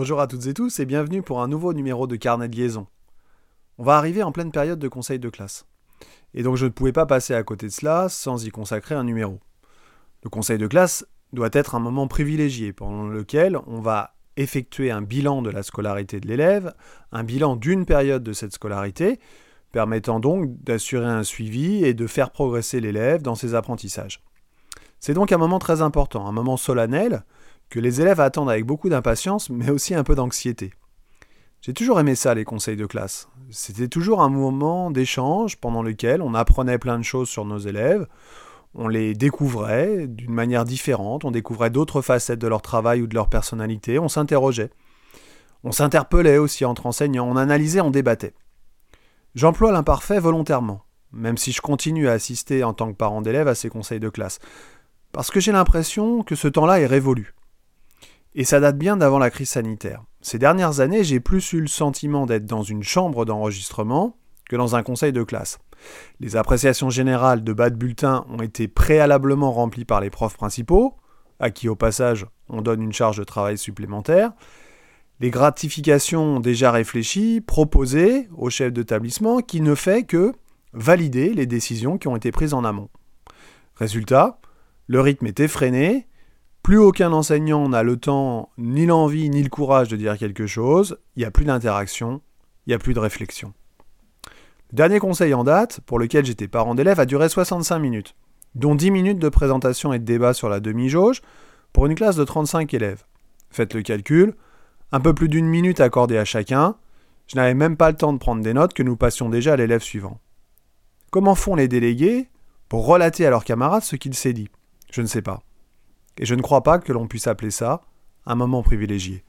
Bonjour à toutes et tous et bienvenue pour un nouveau numéro de Carnet de liaison. On va arriver en pleine période de conseil de classe. Et donc je ne pouvais pas passer à côté de cela sans y consacrer un numéro. Le conseil de classe doit être un moment privilégié pendant lequel on va effectuer un bilan de la scolarité de l'élève, un bilan d'une période de cette scolarité, permettant donc d'assurer un suivi et de faire progresser l'élève dans ses apprentissages. C'est donc un moment très important, un moment solennel, que les élèves attendent avec beaucoup d'impatience, mais aussi un peu d'anxiété. J'ai toujours aimé ça, les conseils de classe. C'était toujours un moment d'échange pendant lequel on apprenait plein de choses sur nos élèves, on les découvrait d'une manière différente, on découvrait d'autres facettes de leur travail ou de leur personnalité, on s'interrogeait. On s'interpellait aussi entre enseignants, on analysait, on débattait. J'emploie l'imparfait volontairement, même si je continue à assister en tant que parent d'élève à ces conseils de classe, parce que j'ai l'impression que ce temps-là est révolu. Et ça date bien d'avant la crise sanitaire. Ces dernières années, j'ai plus eu le sentiment d'être dans une chambre d'enregistrement que dans un conseil de classe. Les appréciations générales de bas de bulletin ont été préalablement remplies par les profs principaux, à qui au passage on donne une charge de travail supplémentaire. Les gratifications déjà réfléchies, proposées au chef d'établissement qui ne fait que valider les décisions qui ont été prises en amont. Résultat, le rythme est effréné plus aucun enseignant n'a le temps, ni l'envie, ni le courage de dire quelque chose, il n'y a plus d'interaction, il n'y a plus de réflexion. Le dernier conseil en date, pour lequel j'étais parent d'élève, a duré 65 minutes, dont 10 minutes de présentation et de débat sur la demi-jauge, pour une classe de 35 élèves. Faites le calcul, un peu plus d'une minute accordée à chacun, je n'avais même pas le temps de prendre des notes que nous passions déjà à l'élève suivant. Comment font les délégués pour relater à leurs camarades ce qu'il s'est dit? Je ne sais pas. Et je ne crois pas que l'on puisse appeler ça un moment privilégié.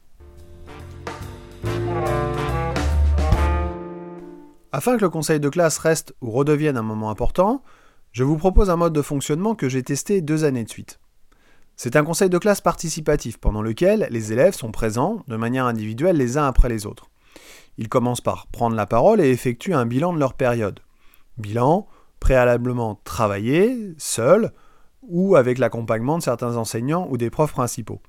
Afin que le conseil de classe reste ou redevienne un moment important, je vous propose un mode de fonctionnement que j'ai testé deux années de suite. C'est un conseil de classe participatif pendant lequel les élèves sont présents de manière individuelle les uns après les autres. Ils commencent par prendre la parole et effectuent un bilan de leur période. Bilan préalablement travaillé, seul, ou avec l'accompagnement de certains enseignants ou des profs principaux.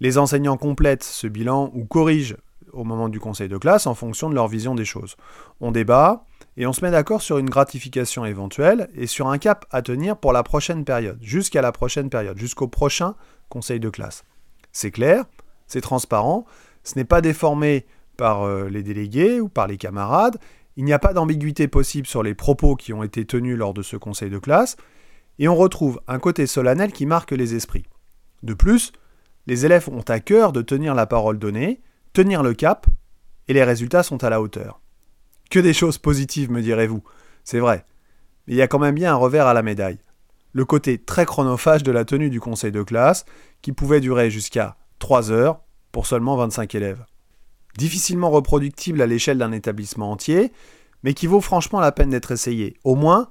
Les enseignants complètent ce bilan ou corrigent au moment du conseil de classe en fonction de leur vision des choses. On débat et on se met d'accord sur une gratification éventuelle et sur un cap à tenir pour la prochaine période, jusqu'à la prochaine période, jusqu'au prochain conseil de classe. C'est clair, c'est transparent, ce n'est pas déformé par euh, les délégués ou par les camarades, il n'y a pas d'ambiguïté possible sur les propos qui ont été tenus lors de ce conseil de classe, et on retrouve un côté solennel qui marque les esprits. De plus, les élèves ont à cœur de tenir la parole donnée, tenir le cap, et les résultats sont à la hauteur. Que des choses positives, me direz-vous. C'est vrai. Mais il y a quand même bien un revers à la médaille. Le côté très chronophage de la tenue du conseil de classe, qui pouvait durer jusqu'à 3 heures pour seulement 25 élèves. Difficilement reproductible à l'échelle d'un établissement entier, mais qui vaut franchement la peine d'être essayé, au moins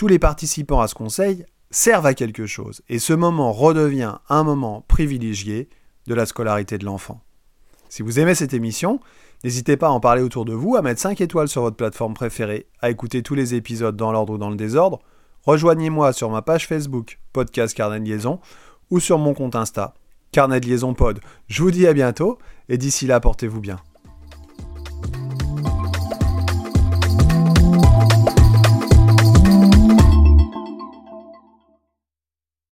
tous les participants à ce conseil servent à quelque chose, et ce moment redevient un moment privilégié de la scolarité de l'enfant. Si vous aimez cette émission, n'hésitez pas à en parler autour de vous, à mettre 5 étoiles sur votre plateforme préférée, à écouter tous les épisodes dans l'ordre ou dans le désordre. Rejoignez-moi sur ma page Facebook, Podcast Carnet de Liaison, ou sur mon compte Insta, Carnet de Liaison Pod. Je vous dis à bientôt, et d'ici là, portez-vous bien.